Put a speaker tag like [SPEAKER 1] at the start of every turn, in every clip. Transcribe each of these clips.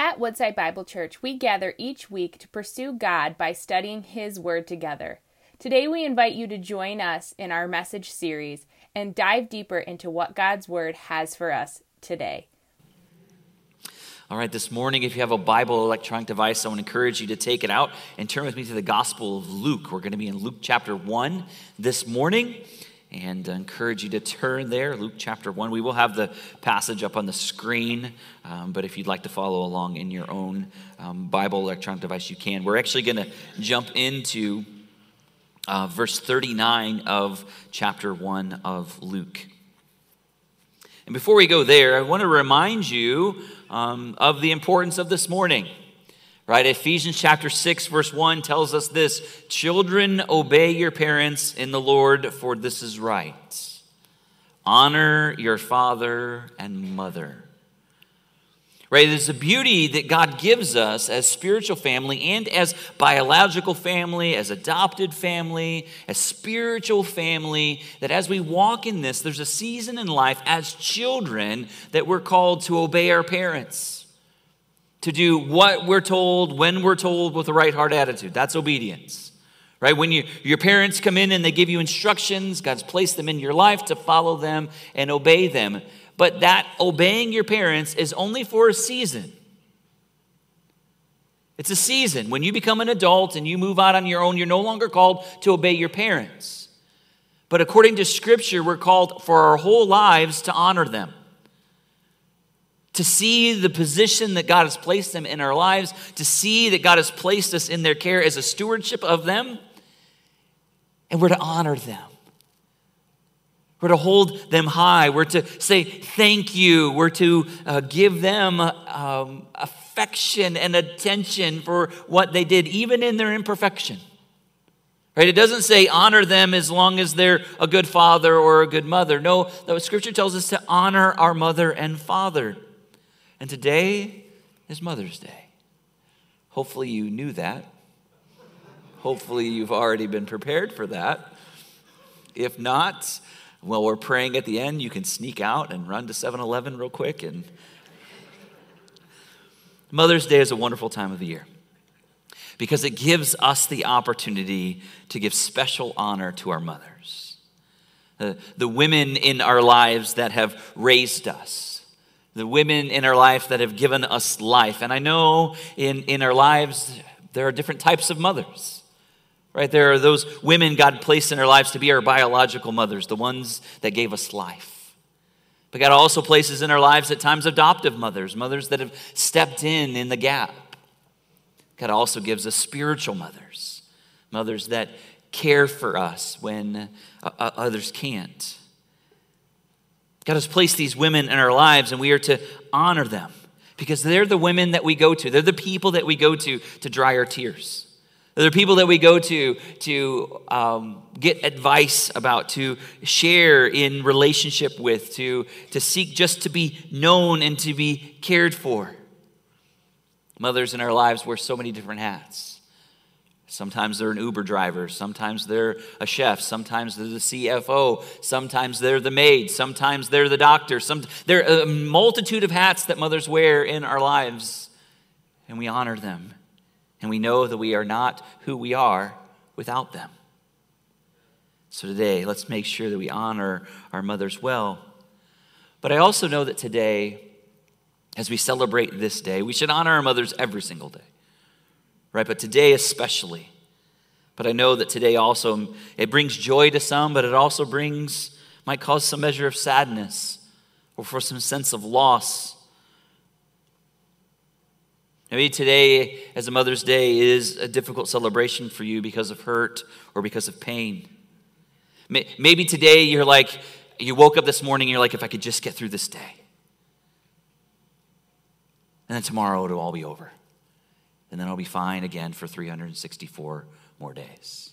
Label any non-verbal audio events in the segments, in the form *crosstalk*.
[SPEAKER 1] At Woodside Bible Church, we gather each week to pursue God by studying His Word together. Today, we invite you to join us in our message series and dive deeper into what God's Word has for us today.
[SPEAKER 2] All right, this morning, if you have a Bible electronic device, I want to encourage you to take it out and turn with me to the Gospel of Luke. We're going to be in Luke chapter 1 this morning and encourage you to turn there, Luke chapter 1. We will have the passage up on the screen, um, but if you'd like to follow along in your own um, Bible electronic device, you can. We're actually going to jump into uh, verse 39 of chapter 1 of Luke. And before we go there, I want to remind you um, of the importance of this morning. Right? Ephesians chapter 6, verse 1 tells us this Children, obey your parents in the Lord, for this is right. Honor your father and mother. Right? There's a beauty that God gives us as spiritual family and as biological family, as adopted family, as spiritual family, that as we walk in this, there's a season in life as children that we're called to obey our parents to do what we're told, when we're told, with the right heart attitude. That's obedience. Right? When you, your parents come in and they give you instructions, God's placed them in your life to follow them and obey them. But that obeying your parents is only for a season. It's a season. When you become an adult and you move out on your own, you're no longer called to obey your parents. But according to Scripture, we're called for our whole lives to honor them to see the position that God has placed them in our lives, to see that God has placed us in their care as a stewardship of them, and we're to honor them. We're to hold them high. We're to say thank you. We're to uh, give them um, affection and attention for what they did, even in their imperfection. Right? It doesn't say honor them as long as they're a good father or a good mother. No, the scripture tells us to honor our mother and father. And today is Mother's Day. Hopefully, you knew that. Hopefully, you've already been prepared for that. If not, well, we're praying at the end. You can sneak out and run to 7 Eleven real quick. And Mother's Day is a wonderful time of the year because it gives us the opportunity to give special honor to our mothers, the, the women in our lives that have raised us the women in our life that have given us life. And I know in, in our lives, there are different types of mothers, right? There are those women God placed in our lives to be our biological mothers, the ones that gave us life. But God also places in our lives at times adoptive mothers, mothers that have stepped in in the gap. God also gives us spiritual mothers, mothers that care for us when uh, others can't. God has placed these women in our lives, and we are to honor them because they're the women that we go to. They're the people that we go to to dry our tears. They're the people that we go to to um, get advice about, to share in relationship with, to, to seek just to be known and to be cared for. Mothers in our lives wear so many different hats. Sometimes they're an Uber driver. Sometimes they're a chef. Sometimes they're the CFO. Sometimes they're the maid. Sometimes they're the doctor. Some, there are a multitude of hats that mothers wear in our lives, and we honor them. And we know that we are not who we are without them. So today, let's make sure that we honor our mothers well. But I also know that today, as we celebrate this day, we should honor our mothers every single day right? But today especially. But I know that today also, it brings joy to some, but it also brings, might cause some measure of sadness or for some sense of loss. Maybe today, as a Mother's Day, is a difficult celebration for you because of hurt or because of pain. Maybe today you're like, you woke up this morning, and you're like, if I could just get through this day. And then tomorrow it'll all be over and then I'll be fine again for 364 more days.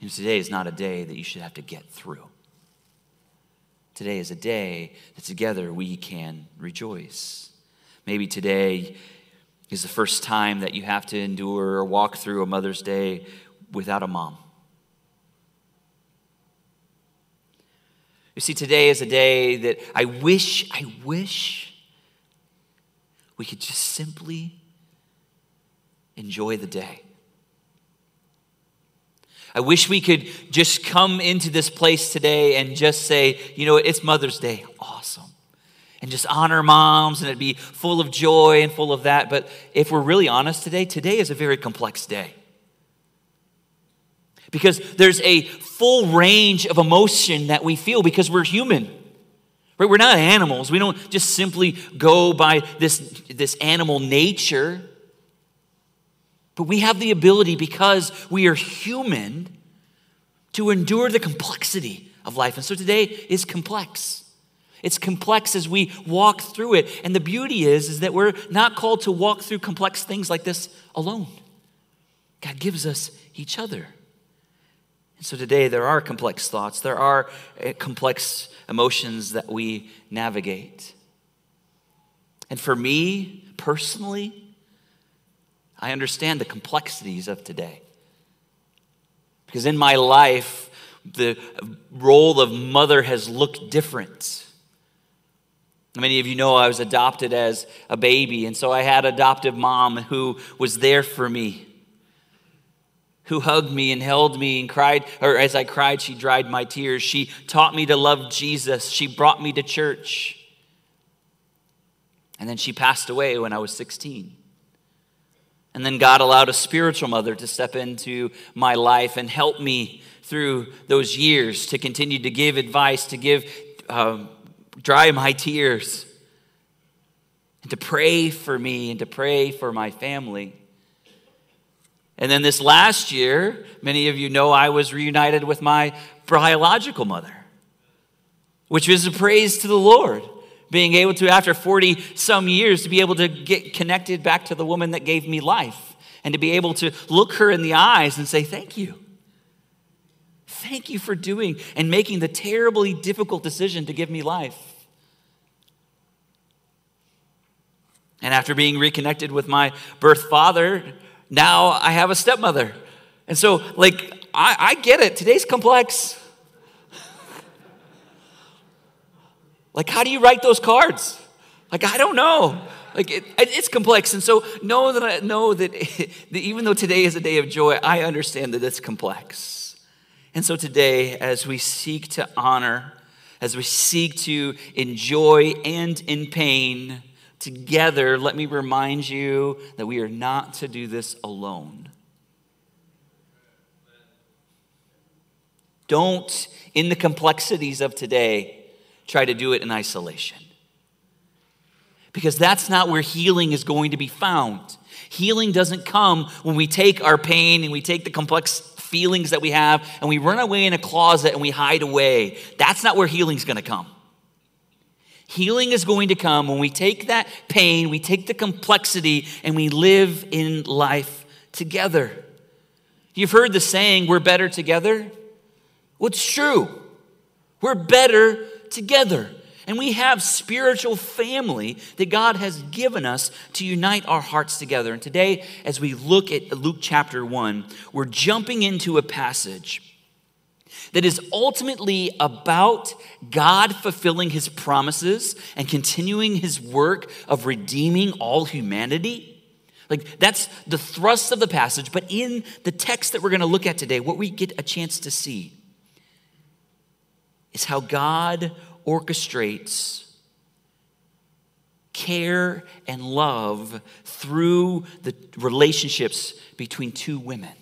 [SPEAKER 2] And today is not a day that you should have to get through. Today is a day that together we can rejoice. Maybe today is the first time that you have to endure or walk through a Mother's Day without a mom. You see, today is a day that I wish, I wish we could just simply enjoy the day. I wish we could just come into this place today and just say, you know, it's Mother's Day. Awesome. And just honor moms and it'd be full of joy and full of that. But if we're really honest today, today is a very complex day. Because there's a full range of emotion that we feel because we're human. Right? We're not animals. We don't just simply go by this, this animal nature. But we have the ability, because we are human, to endure the complexity of life. And so today is complex. It's complex as we walk through it. And the beauty is, is that we're not called to walk through complex things like this alone. God gives us each other. And so today there are complex thoughts, there are eh, complex emotions that we navigate. And for me personally, I understand the complexities of today. Because in my life, the role of mother has looked different. Many of you know I was adopted as a baby, and so I had adoptive mom who was there for me, who hugged me and held me and cried, or as I cried, she dried my tears. She taught me to love Jesus. She brought me to church. And then she passed away when I was 16. And then God allowed a spiritual mother to step into my life and help me through those years to continue to give advice, to give, uh, dry my tears, and to pray for me and to pray for my family. And then this last year, many of you know I was reunited with my biological mother, which was a praise to the Lord being able to, after 40 some years, to be able to get connected back to the woman that gave me life and to be able to look her in the eyes and say, Thank you. Thank you for doing and making the terribly difficult decision to give me life. And after being reconnected with my birth father, now I have a stepmother. And so, like, I, I get it. Today's complex. Like, how do you write those cards? Like, I don't know. Like, it, it's complex. And so, know that I know that, *laughs* that even though today is a day of joy, I understand that it's complex. And so, today, as we seek to honor, as we seek to enjoy and in pain together, let me remind you that we are not to do this alone. Don't, in the complexities of today, try to do it in isolation. Because that's not where healing is going to be found. Healing doesn't come when we take our pain and we take the complex feelings that we have and we run away in a closet and we hide away. That's not where healing's going to come. Healing is going to come when we take that pain, we take the complexity, and we live in life together. You've heard the saying, we're better together. Well, it's true. We're better together. And we have spiritual family that God has given us to unite our hearts together. And today, as we look at Luke chapter 1, we're jumping into a passage that is ultimately about God fulfilling his promises and continuing his work of redeeming all humanity. Like that's the thrust of the passage. But in the text that we're going to look at today, what we get a chance to see is how God orchestrates care and love through the relationships between two women.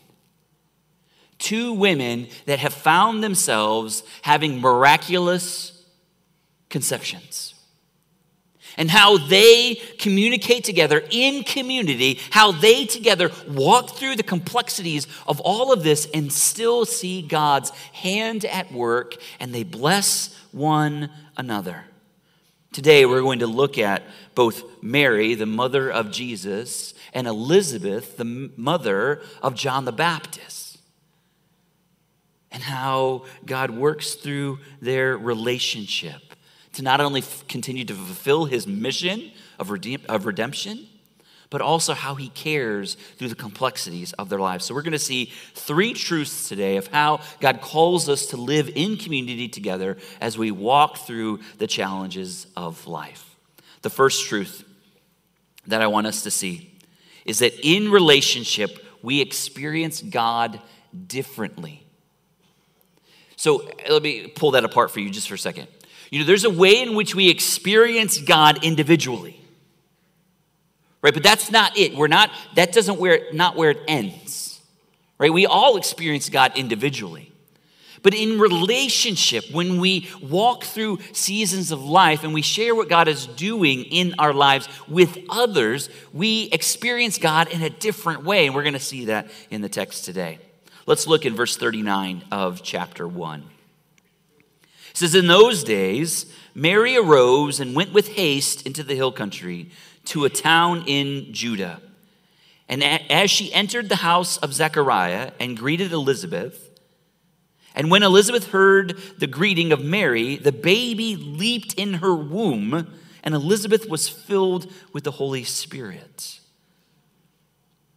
[SPEAKER 2] Two women that have found themselves having miraculous conceptions and how they communicate together in community, how they together walk through the complexities of all of this and still see God's hand at work and they bless one another. Today, we're going to look at both Mary, the mother of Jesus, and Elizabeth, the mother of John the Baptist, and how God works through their relationship to not only f- continue to fulfill his mission of, redeem- of redemption, but also how he cares through the complexities of their lives. So, we're going to see three truths today of how God calls us to live in community together as we walk through the challenges of life. The first truth that I want us to see is that in relationship, we experience God differently. So let me pull that apart for you just for a second. You know, there's a way in which we experience God individually. Right? But that's not it. We're not, that doesn't where not where it ends. Right? We all experience God individually. But in relationship, when we walk through seasons of life and we share what God is doing in our lives with others, we experience God in a different way. And we're going to see that in the text today. Let's look in verse 39 of chapter 1. It says, In those days, Mary arose and went with haste into the hill country to a town in Judah. And as she entered the house of Zechariah and greeted Elizabeth, and when Elizabeth heard the greeting of Mary, the baby leaped in her womb, and Elizabeth was filled with the Holy Spirit.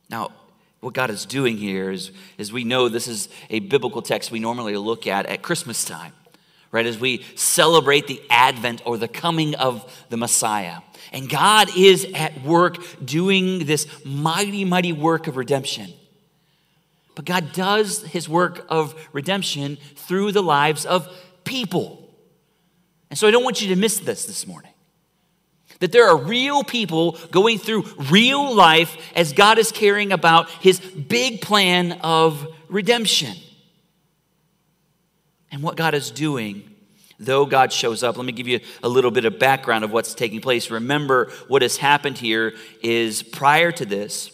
[SPEAKER 2] Now, what God is doing here is, is we know this is a biblical text we normally look at at Christmas time, right? As we celebrate the advent or the coming of the Messiah. And God is at work doing this mighty, mighty work of redemption. But God does his work of redemption through the lives of people. And so I don't want you to miss this this morning. That there are real people going through real life as God is caring about his big plan of redemption. And what God is doing, though God shows up, let me give you a little bit of background of what's taking place. Remember, what has happened here is prior to this,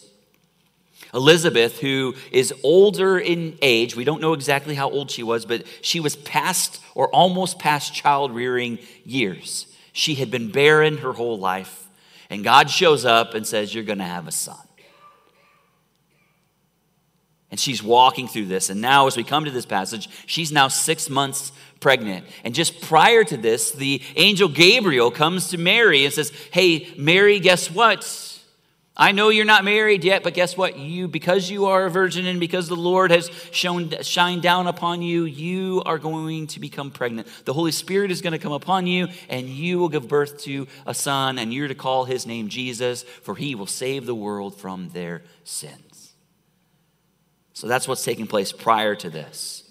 [SPEAKER 2] Elizabeth, who is older in age, we don't know exactly how old she was, but she was past or almost past child rearing years. She had been barren her whole life, and God shows up and says, You're going to have a son. And she's walking through this. And now, as we come to this passage, she's now six months pregnant. And just prior to this, the angel Gabriel comes to Mary and says, Hey, Mary, guess what? I know you're not married yet, but guess what? You, because you are a virgin and because the Lord has shown, shined down upon you, you are going to become pregnant. The Holy Spirit is going to come upon you, and you will give birth to a son, and you're to call his name Jesus, for he will save the world from their sins. So that's what's taking place prior to this.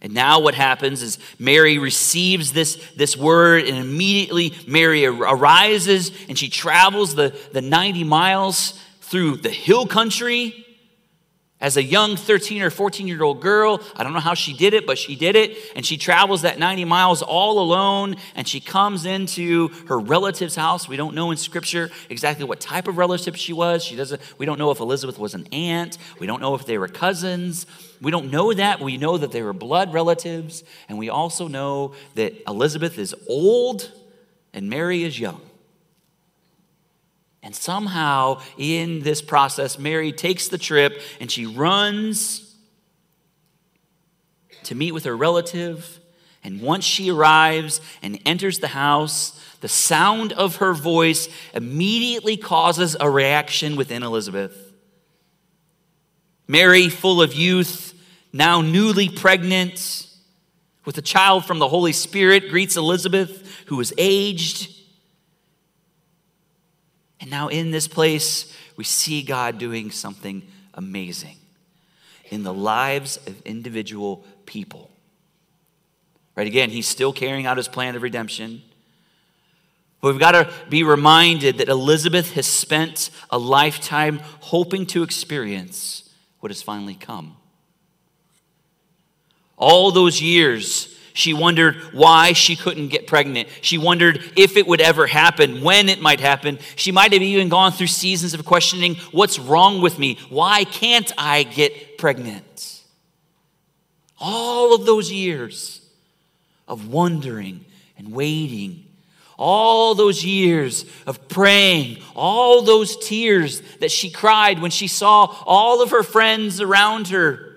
[SPEAKER 2] And now what happens is Mary receives this, this word, and immediately Mary arises and she travels the, the 90 miles through the hill country as a young 13 or 14 year old girl. I don't know how she did it, but she did it. And she travels that 90 miles all alone and she comes into her relative's house. We don't know in scripture exactly what type of relative she was. She doesn't, we don't know if Elizabeth was an aunt. We don't know if they were cousins. We don't know that. We know that they were blood relatives. And we also know that Elizabeth is old and Mary is young. And somehow, in this process, Mary takes the trip and she runs to meet with her relative. And once she arrives and enters the house, the sound of her voice immediately causes a reaction within Elizabeth. Mary, full of youth, now newly pregnant, with a child from the Holy Spirit, greets Elizabeth, who is aged and now in this place, we see God doing something amazing in the lives of individual people. Right? Again, he's still carrying out his plan of redemption. But we've got to be reminded that Elizabeth has spent a lifetime hoping to experience what has finally come. All those years, she wondered why she couldn't get pregnant. She wondered if it would ever happen, when it might happen. She might have even gone through seasons of questioning what's wrong with me? Why can't I get pregnant? All of those years of wondering and waiting, all those years of praying, all those tears that she cried when she saw all of her friends around her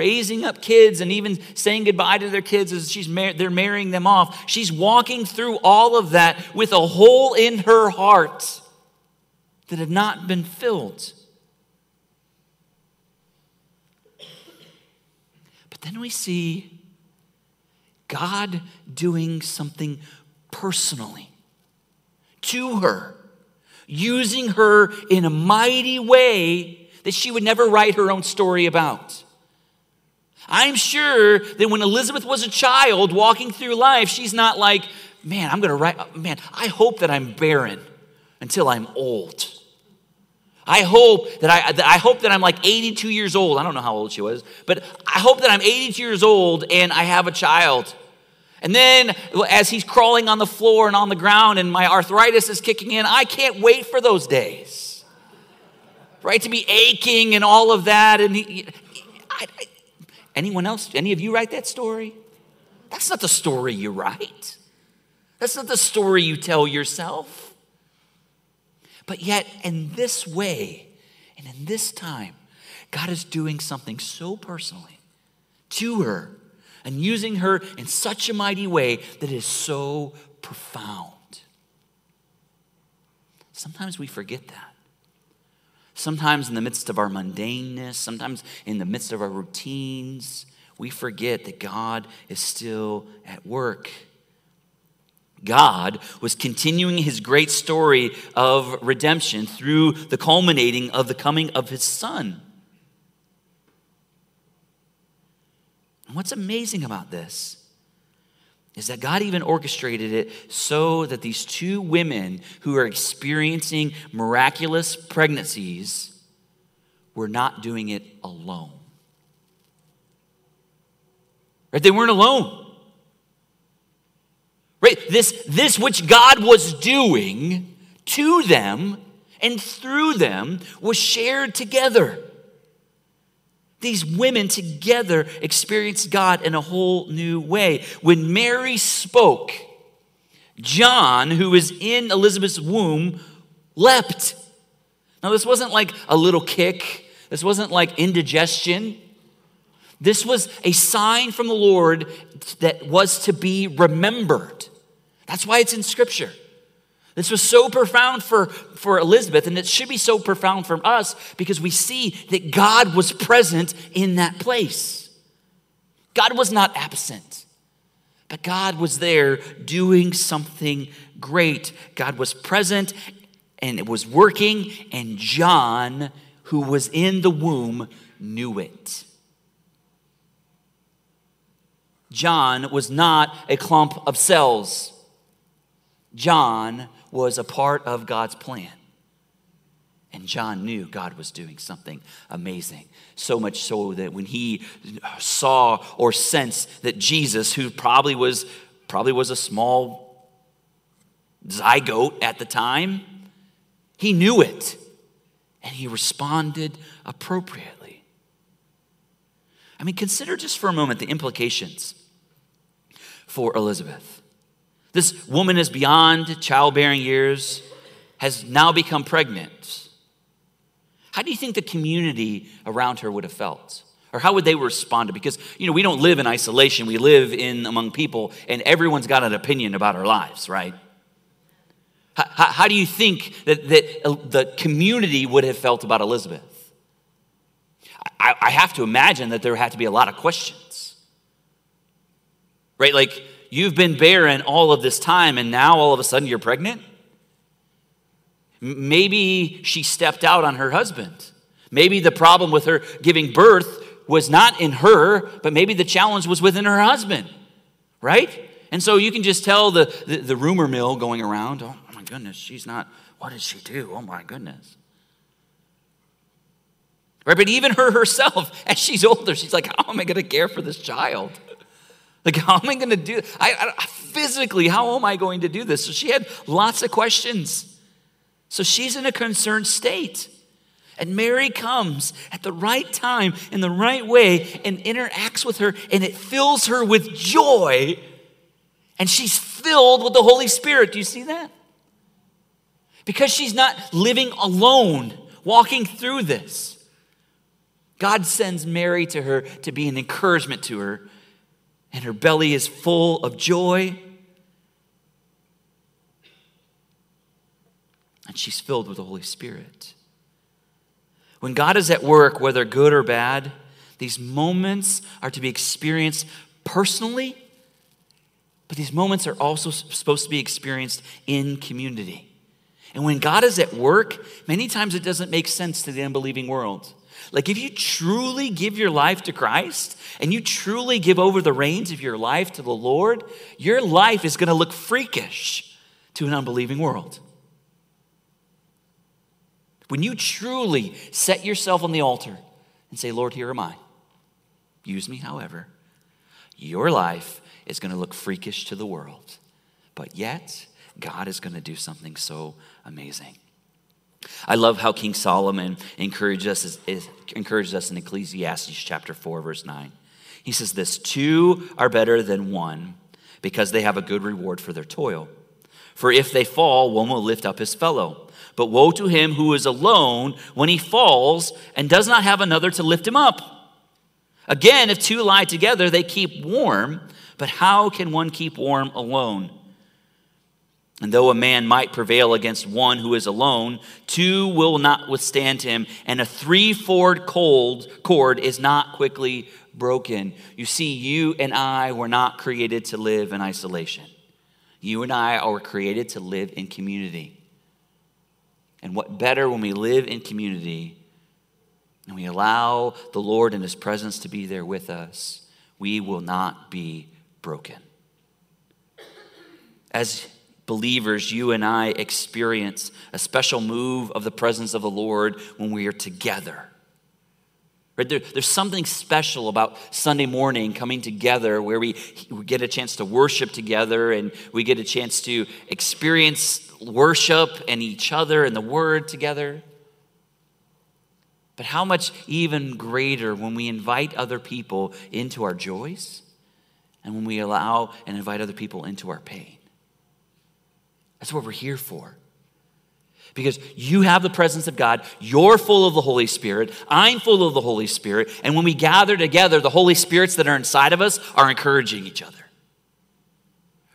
[SPEAKER 2] raising up kids and even saying goodbye to their kids as she's mar- they're marrying them off. She's walking through all of that with a hole in her heart that had not been filled. But then we see God doing something personally to her using her in a mighty way that she would never write her own story about. I'm sure that when Elizabeth was a child walking through life, she's not like, man, I'm going to write, man, I hope that I'm barren until I'm old. I hope that I, that I hope that I'm like 82 years old. I don't know how old she was, but I hope that I'm 82 years old and I have a child. And then as he's crawling on the floor and on the ground and my arthritis is kicking in, I can't wait for those days. Right? To be aching and all of that. And he, I, I, anyone else, any of you write that story? That's not the story you write. That's not the story you tell yourself. But yet, in this way and in this time, God is doing something so personally to her and using her in such a mighty way that is so profound. Sometimes we forget that. Sometimes, in the midst of our mundaneness, sometimes in the midst of our routines, we forget that God is still at work. God was continuing his great story of redemption through the culminating of the coming of his son. And what's amazing about this is that God even orchestrated it so that these two women who are experiencing miraculous pregnancies were not doing it alone. Right? They weren't alone. Right? This, this which God was doing to them and through them was shared together. These women together experienced God in a whole new way. When Mary spoke, John, who was in Elizabeth's womb, leapt. Now, this wasn't like a little kick, this wasn't like indigestion. This was a sign from the Lord that was to be remembered. That's why it's in Scripture. This was so profound for, for Elizabeth, and it should be so profound for us because we see that God was present in that place. God was not absent, but God was there doing something great. God was present and it was working, and John, who was in the womb, knew it. John was not a clump of cells. John was a part of God's plan. And John knew God was doing something amazing. So much so that when he saw or sensed that Jesus, who probably was probably was a small zygote at the time, he knew it. And he responded appropriately. I mean, consider just for a moment the implications for Elizabeth. This woman is beyond childbearing years, has now become pregnant. How do you think the community around her would have felt? Or how would they respond? Because, you know, we don't live in isolation. We live in among people, and everyone's got an opinion about our lives, right? How, how, how do you think that, that uh, the community would have felt about Elizabeth? I, I have to imagine that there had to be a lot of questions. Right? Like, you've been barren all of this time and now all of a sudden you're pregnant? Maybe she stepped out on her husband. Maybe the problem with her giving birth was not in her, but maybe the challenge was within her husband, right? And so you can just tell the, the, the rumor mill going around, oh my goodness, she's not, what did she do? Oh my goodness. Right? But even her herself, *laughs* as she's older, she's like, how am I going to care for this child? Like, *laughs* how am I going to do? I, I, physically, how am I going to do this? So she had lots of questions. So she's in a concerned state. And Mary comes at the right time, in the right way, and interacts with her, and it fills her with joy. And she's filled with the Holy Spirit. Do you see that? Because she's not living alone, walking through this. God sends Mary to her to be an encouragement to her and her belly is full of joy. And she's filled with the Holy Spirit. When God is at work, whether good or bad, these moments are to be experienced personally, but these moments are also supposed to be experienced in community. And when God is at work, many times it doesn't make sense to the unbelieving world. Like if you truly give your life to Christ and you truly give over the reins of your life to the Lord, your life is going to look freakish to an unbelieving world. When you truly set yourself on the altar and say, Lord, here am I, use me however, your life is going to look freakish to the world. But yet, God is going to do something so amazing. I love how King Solomon encourages us, encourages us in Ecclesiastes chapter 4, verse 9. He says this Two are better than one because they have a good reward for their toil. For if they fall, one will lift up his fellow. But woe to him who is alone when he falls and does not have another to lift him up. Again, if two lie together, they keep warm, but how can one keep warm alone? And though a man might prevail against one who is alone, two will not withstand him, and a three-fold cord is not quickly broken. You see, you and I were not created to live in isolation. You and I are created to live in community. And what better when we live in community and we allow the Lord and His presence to be there with us, we will not be broken. As believers, you and I experience a special move of the presence of the Lord when we are together. Right? There, there's something special about Sunday morning coming together where we, we get a chance to worship together and we get a chance to experience worship and each other and the Word together. But how much even greater when we invite other people into our joys and when we allow and invite other people into our pain. That's what we're here for. Because you have the presence of God, you're full of the Holy Spirit, I'm full of the Holy Spirit, and when we gather together, the Holy Spirits that are inside of us are encouraging each other,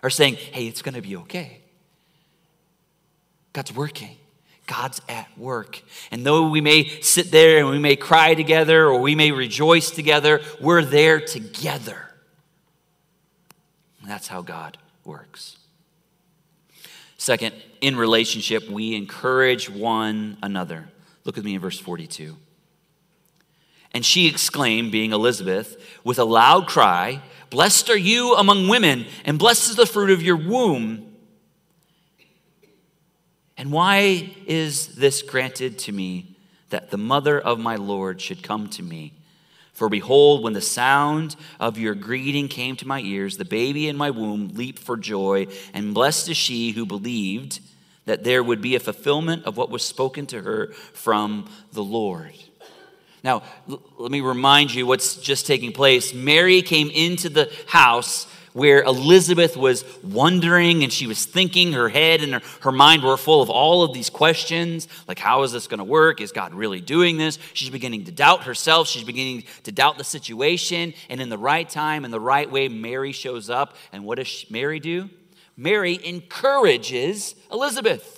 [SPEAKER 2] are saying, hey, it's to be okay. God's working. God's at work. And though we may sit there and we may cry together or we may rejoice together, we're there together. And that's how God works. Second, in relationship, we encourage one another. Look with me in verse 42. And she exclaimed, being Elizabeth, with a loud cry, Blessed are you among women, and blessed is the fruit of your womb. And why is this granted to me that the mother of my Lord should come to me? For behold, when the sound of your greeting came to my ears, the baby in my womb leaped for joy, and blessed is she who believed that there would be a fulfillment of what was spoken to her from the Lord. Now, let me remind you what's just taking place. Mary came into the house where Elizabeth was wondering and she was thinking, her head and her, her mind were full of all of these questions like, how is this going to work? Is God really doing this? She's beginning to doubt herself. She's beginning to doubt the situation. And in the right time, in the right way, Mary shows up. And what does Mary do? Mary encourages Elizabeth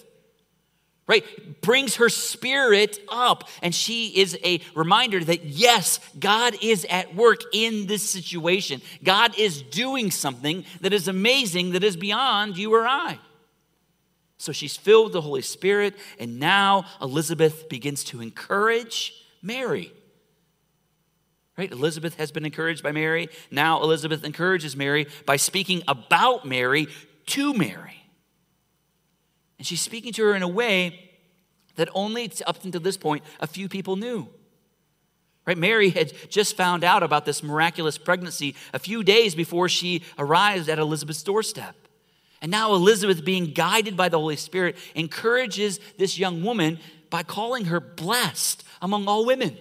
[SPEAKER 2] right? Brings her spirit up. And she is a reminder that yes, God is at work in this situation. God is doing something that is amazing, that is beyond you or I. So she's filled with the Holy Spirit, and now Elizabeth begins to encourage Mary. Right? Elizabeth has been encouraged by Mary. Now Elizabeth encourages Mary by speaking about Mary to Mary. And she's speaking to her in a way that only up until this point a few people knew. Right? Mary had just found out about this miraculous pregnancy a few days before she arrived at Elizabeth's doorstep. And now Elizabeth, being guided by the Holy Spirit, encourages this young woman by calling her blessed among all women.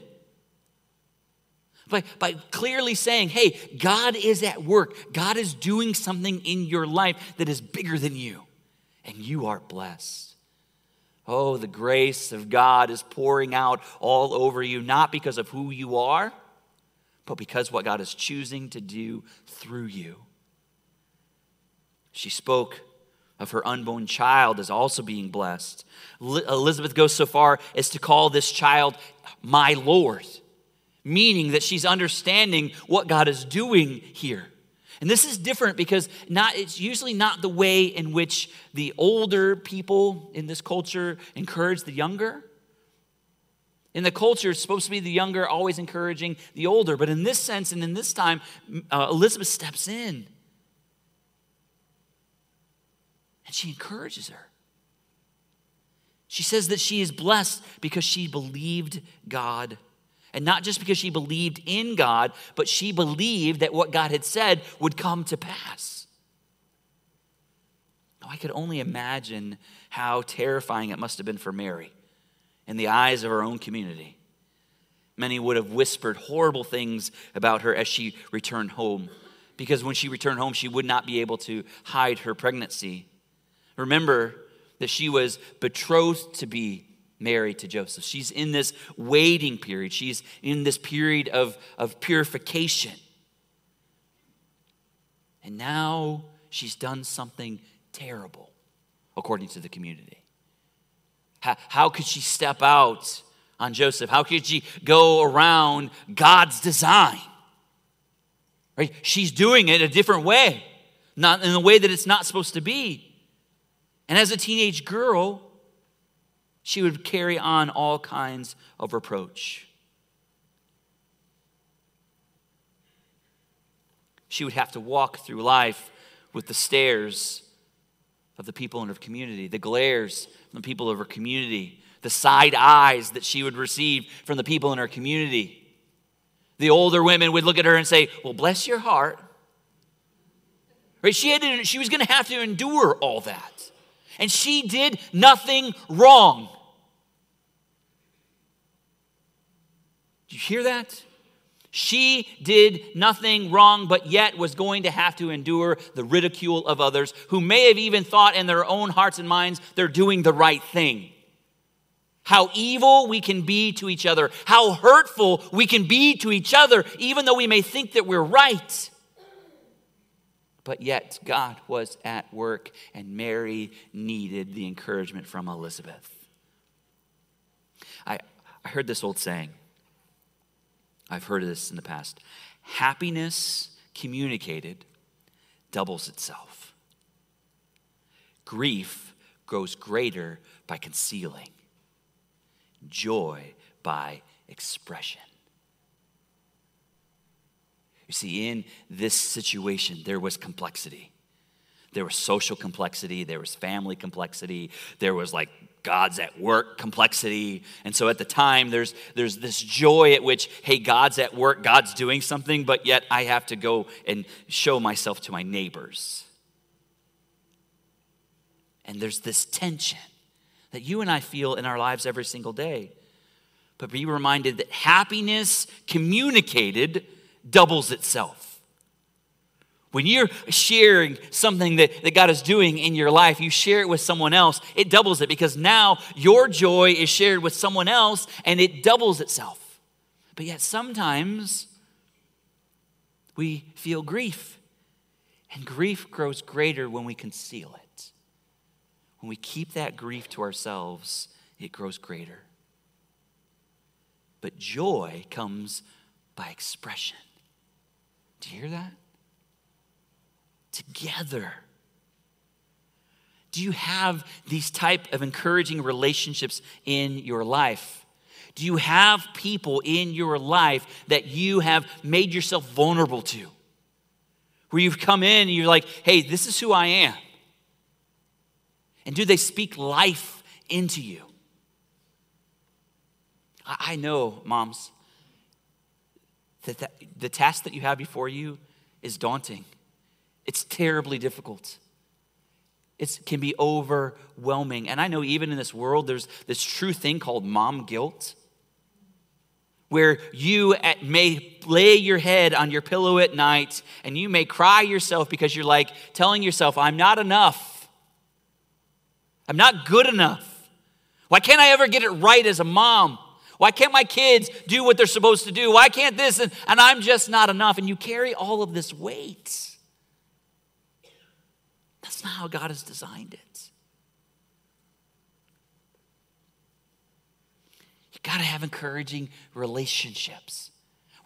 [SPEAKER 2] By, by clearly saying, hey, God is at work. God is doing something in your life that is bigger than you and you are blessed. Oh, the grace of God is pouring out all over you, not because of who you are, but because what God is choosing to do through you. She spoke of her unborn child as also being blessed. Elizabeth goes so far as to call this child my Lord, meaning that she's understanding what God is doing here. And this is different because not, it's usually not the way in which the older people in this culture encourage the younger. In the culture, it's supposed to be the younger always encouraging the older. But in this sense and in this time, uh, Elizabeth steps in and she encourages her. She says that she is blessed because she believed God. And not just because she believed in God, but she believed that what God had said would come to pass. Now, I could only imagine how terrifying it must have been for Mary in the eyes of her own community. Many would have whispered horrible things about her as she returned home, because when she returned home, she would not be able to hide her pregnancy. Remember that she was betrothed to be married to Joseph. She's in this waiting period, she's in this period of, of purification. And now she's done something terrible, according to the community. How, how could she step out on Joseph? How could she go around God's design? Right? She's doing it a different way, not in the way that it's not supposed to be. And as a teenage girl, she would carry on all kinds of reproach. She would have to walk through life with the stares of the people in her community, the glares from the people of her community, the side eyes that she would receive from the people in her community. The older women would look at her and say, Well, bless your heart. Right? She, had to, she was going to have to endure all that. And she did nothing wrong. Do you hear that? She did nothing wrong, but yet was going to have to endure the ridicule of others who may have even thought in their own hearts and minds they're doing the right thing. How evil we can be to each other, how hurtful we can be to each other, even though we may think that we're right. But yet, God was at work, and Mary needed the encouragement from Elizabeth. I, I heard this old saying I've heard of this in the past. Happiness communicated doubles itself. Grief grows greater by concealing, joy by expression. You see, in this situation, there was complexity. There was social complexity, there was family complexity, there was like God's at work complexity. And so at the time, there's, there's this joy at which, hey, God's at work, God's doing something, but yet I have to go and show myself to my neighbors. And there's this tension that you and I feel in our lives every single day. But be reminded that happiness communicated doubles itself. When you're sharing something that, that God is doing in your life, you share it with someone else, it doubles it because now your joy is shared with someone else and it doubles itself. But yet sometimes we feel grief, and grief grows greater when we conceal it. When we keep that grief to ourselves, it grows greater. But joy comes by expression. Do you hear that? Together? Do you have these type of encouraging relationships in your life? Do you have people in your life that you have made yourself vulnerable to? Where you've come in and you're like, hey, this is who I am. And do they speak life into you? I know, moms, that the task that you have before you is daunting. It's terribly difficult. It can be overwhelming. And I know even in this world, there's this true thing called mom guilt, where you at, may lay your head on your pillow at night and you may cry yourself because you're like telling yourself, I'm not enough. I'm not good enough. Why can't I ever get it right as a mom? Why can't my kids do what they're supposed to do? Why can't this? And, and I'm just not enough. And you carry all of this weight. Not how God has designed it. You got to have encouraging relationships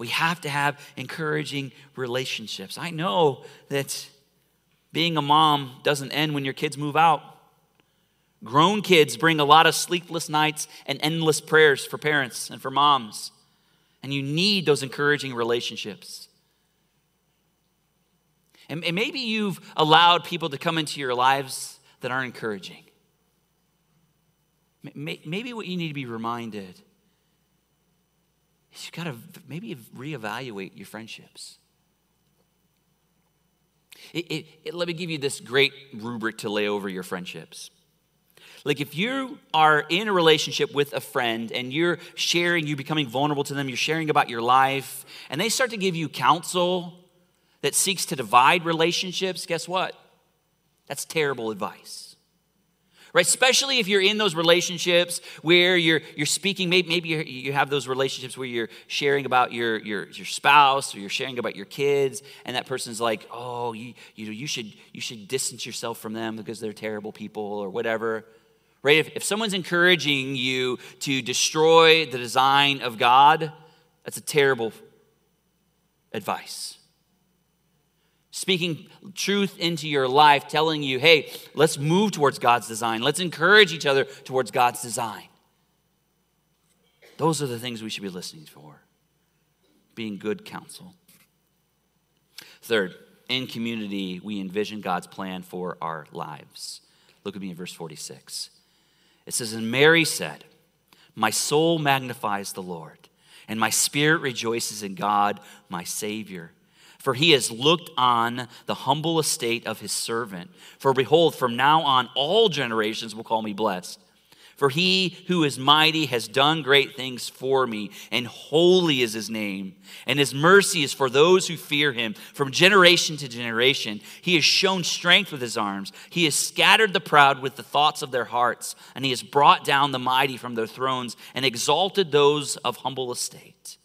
[SPEAKER 2] We have to have encouraging relationships. I know that being a mom doesn't end when your kids move out. Grown kids bring a lot of sleepless nights and endless prayers for parents and for moms. And you need those encouraging relationships. And, maybe you've allowed people to come into your lives that aren't encouraging. Maybe what you need to be reminded is you've got to maybe reevaluate your friendships. It, it, it, let me give you this great rubric to lay over your friendships. Like if you are in a relationship with a friend and you're sharing, you're becoming vulnerable to them, you're sharing about your life, and they start to give you counsel that seeks to divide relationships, guess what? That's terrible advice. Right? Especially if you're in those relationships where you're, you're speaking maybe, maybe you have those relationships where you're sharing about your, your, your spouse or you're sharing about your kids and that person's like oh you, you, know, you, should, you should distance yourself from them because they're terrible people or whatever. Right? If, if someone's encouraging you to destroy the design of god that's a terrible advice speaking truth into your life, telling you, hey, let's move towards God's design. Let's encourage each other towards God's design. Those are the things we should be listening for, being good counsel. Third, in community, we envision God's plan for our lives. Look at me in verse 46. It says, And Mary said, My soul magnifies the Lord, and my spirit rejoices in God, my Savior for he has looked on the humble estate of his servant. For behold, from now on all generations will call me blessed. For he who is mighty has done great things for me, and holy is his name. And his mercy is for those who fear him from generation to generation. He has shown strength with his arms. He has scattered the proud with the thoughts of their hearts, and he has brought down the mighty from their thrones and exalted those of humble estate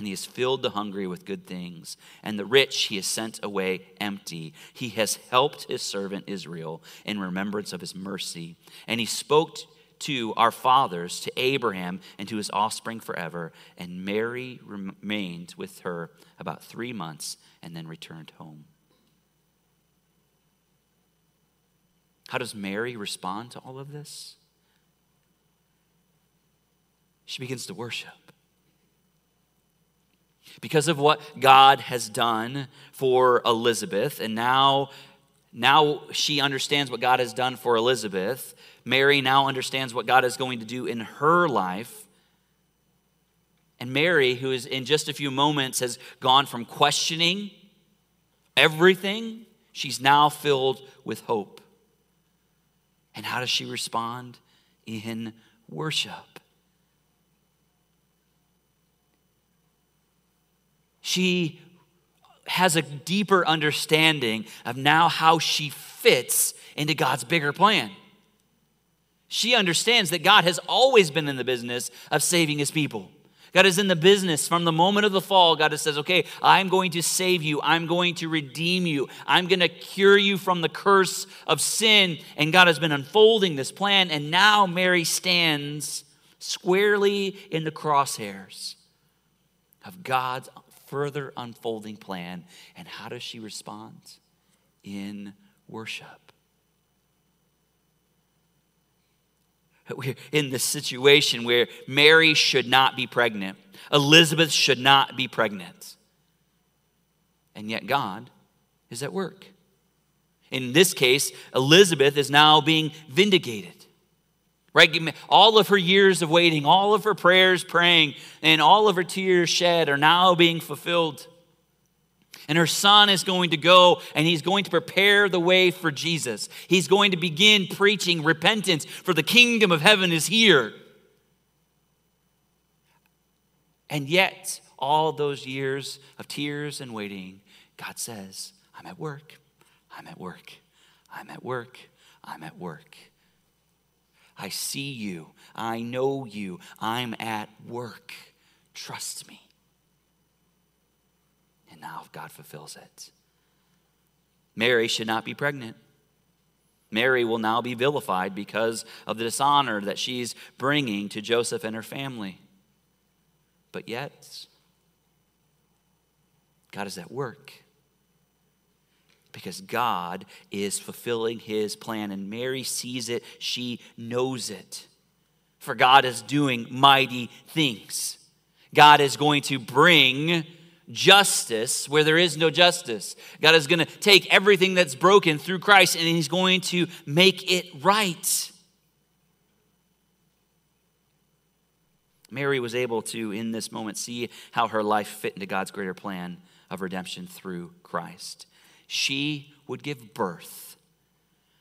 [SPEAKER 2] and he has filled the hungry with good things, and the rich he has sent away empty. He has helped his servant Israel in remembrance of his mercy, and he spoke to our fathers, to Abraham, and to his offspring forever. And Mary remained with her about three months and then returned home. How does Mary respond to all of this? She begins to worship because of what God has done for Elizabeth, and now, now she understands what God has done for Elizabeth. Mary now understands what God is going to do in her life. And Mary, who is in just a few moments has gone from questioning everything, she's now filled with hope. And how does she respond? In worship. She has a deeper understanding of now how she fits into God's bigger plan. She understands that God has always been in the business of saving his people. God is in the business from the moment of the fall. God says, okay, I'm going to save you. I'm going to redeem you. I'm going to cure you from the curse of sin. And God has been unfolding this plan. And now Mary stands squarely in the crosshairs of God's further unfolding plan. And how does she respond? In worship. We're in this situation where Mary should not be pregnant, Elizabeth should not be pregnant. And yet God is at work. In this case, Elizabeth is now being vindicated. Right? All of her years of waiting, all of her prayers praying, and all of her tears shed are now being fulfilled. And her son is going to go and he's going to prepare the way for Jesus. He's going to begin preaching repentance, for the kingdom of heaven is here. And yet, all those years of tears and waiting, God says, I'm at work, I'm at work, I'm at work, I'm at work. I see you. I know you. I'm at work. Trust me. And now God fulfills it. Mary should not be pregnant. Mary will now be vilified because of the dishonor that she's bringing to Joseph and her family. But yet, God is at work. Because God is fulfilling his plan, and Mary sees it, she knows it. For God is doing mighty things. God is going to bring justice where there is no justice. God is going to take everything that's broken through Christ and he's going to make it right. Mary was able to, in this moment, see how her life fit into God's greater plan of redemption through Christ. She would give birth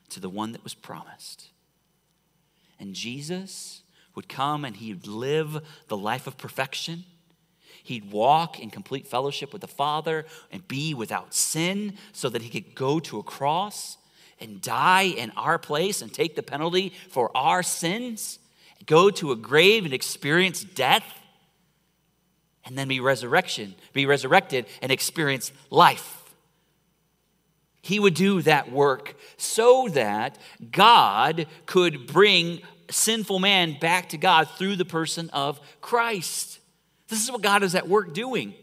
[SPEAKER 2] to the one that was promised. And Jesus would come and he'd live the life of perfection He'd walk in complete fellowship with the Father and be without sin so that he could go to a cross and die in our place and take the penalty for our sins, go to a grave and experience death, and then be resurrection, be resurrected and experience life. He would do that work so that God could bring sinful man back to God through the person of Christ. This is what God is at work doing.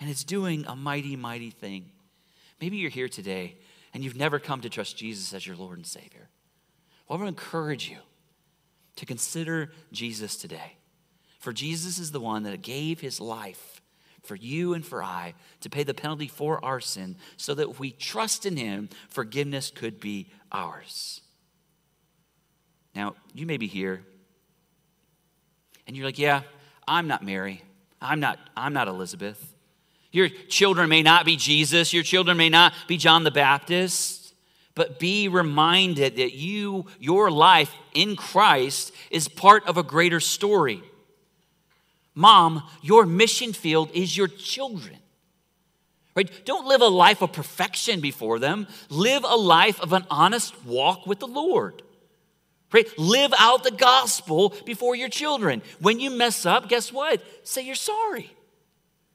[SPEAKER 2] And it's doing a mighty, mighty thing. Maybe you're here today and you've never come to trust Jesus as your Lord and Savior. Well, I want to encourage you to consider Jesus today. For Jesus is the one that gave his life for you and for I to pay the penalty for our sin so that if we trust in him, forgiveness could be ours. Now, you may be here and you're like, yeah, I'm not Mary. I'm not, I'm not Elizabeth. Your children may not be Jesus. Your children may not be John the Baptist. But be reminded that you, your life in Christ, is part of a greater story. Mom, your mission field is your children. Right? Don't live a life of perfection before them. Live a life of an honest walk with the Lord. Right? Live out the gospel before your children. When you mess up, guess what? Say you're sorry.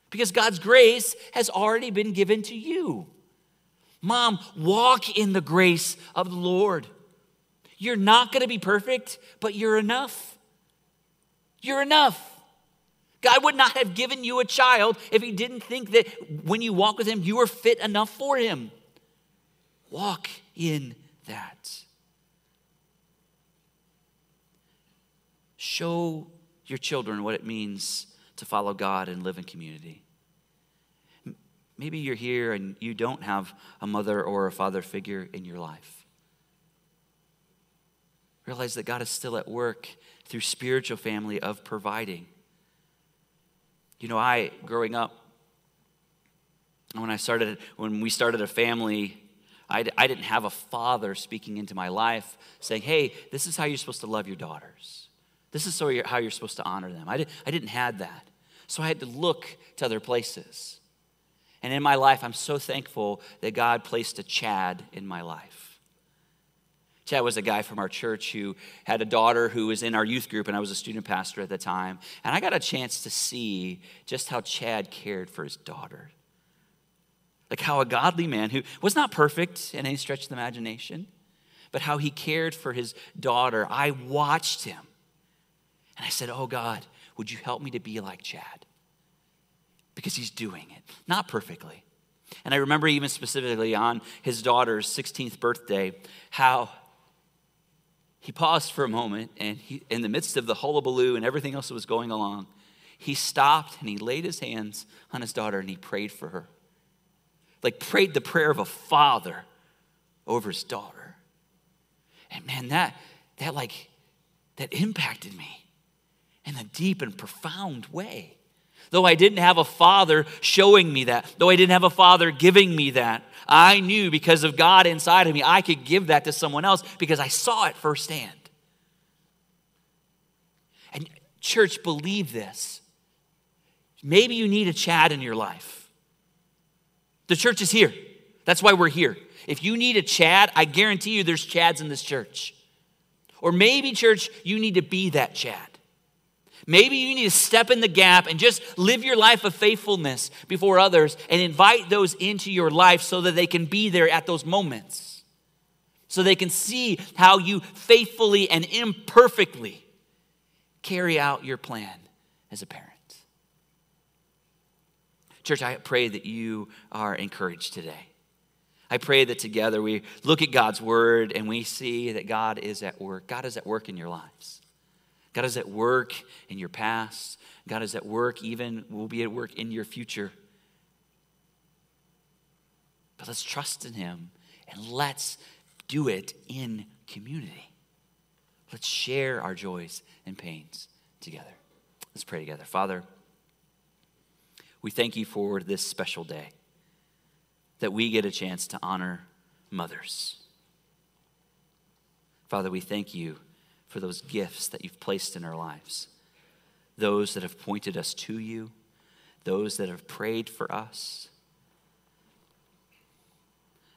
[SPEAKER 2] Because God's grace has already been given to you. Mom, walk in the grace of the Lord. You're not going to be perfect, but you're enough. You're enough. God would not have given you a child if He didn't think that when you walk with Him, you are fit enough for Him. Walk in that. Show your children what it means to follow God and live in community. Maybe you're here and you don't have a mother or a father figure in your life. Realize that God is still at work through spiritual family of providing. You know, I, growing up, when I started, when we started a family, I, I didn't have a father speaking into my life saying, hey, this is how you're supposed to love your daughters. This is so you're, how you're supposed to honor them. I, did, I didn't have that. So I had to look to other places. And in my life, I'm so thankful that God placed a Chad in my life. Chad was a guy from our church who had a daughter who was in our youth group, and I was a student pastor at the time. And I got a chance to see just how Chad cared for his daughter. Like how a godly man who was not perfect in any stretch of the imagination, but how he cared for his daughter. I watched him and I said, Oh God, would you help me to be like Chad? Because he's doing it, not perfectly. And I remember even specifically on his daughter's 16th birthday, how he paused for a moment and he, in the midst of the hullabaloo and everything else that was going along, he stopped and he laid his hands on his daughter and he prayed for her. Like prayed the prayer of a father over his daughter. And man, that that like that impacted me in a deep and profound way. Though I didn't have a father showing me that, though I didn't have a father giving me that, I knew because of God inside of me, I could give that to someone else because I saw it firsthand. And, church, believe this. Maybe you need a Chad in your life. The church is here. That's why we're here. If you need a Chad, I guarantee you there's Chads in this church. Or maybe, church, you need to be that Chad. Maybe you need to step in the gap and just live your life of faithfulness before others and invite those into your life so that they can be there at those moments. So they can see how you faithfully and imperfectly carry out your plan as a parent. Church, I pray that you are encouraged today. I pray that together we look at God's word and we see that God is at work. God is at work in your lives. God is at work in your past. God is at work, even will be at work in your future. But let's trust in Him and let's do it in community. Let's share our joys and pains together. Let's pray together. Father, we thank you for this special day that we get a chance to honor mothers. Father, we thank you for those gifts that you've placed in our lives, those that have pointed us to you, those that have prayed for us,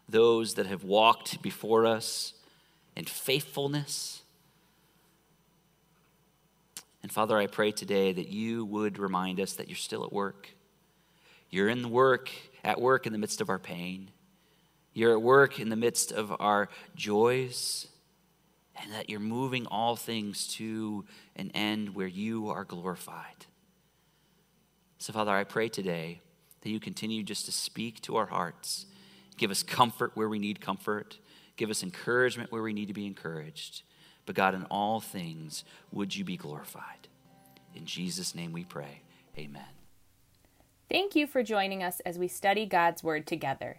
[SPEAKER 2] those that have walked before us in faithfulness. And Father, I pray today that you would remind us that you're still at work. You're in the work, at work in the midst of our pain. You're at work in the midst of our joys, and that you're moving all things to an end where you are glorified. So, Father, I pray today that you continue just to speak to our hearts, give us comfort where we need comfort, give us encouragement where we need to be encouraged. But, God, in all things, would you be glorified? In Jesus' name we pray. Amen.
[SPEAKER 1] Thank you for joining us as we study God's Word together.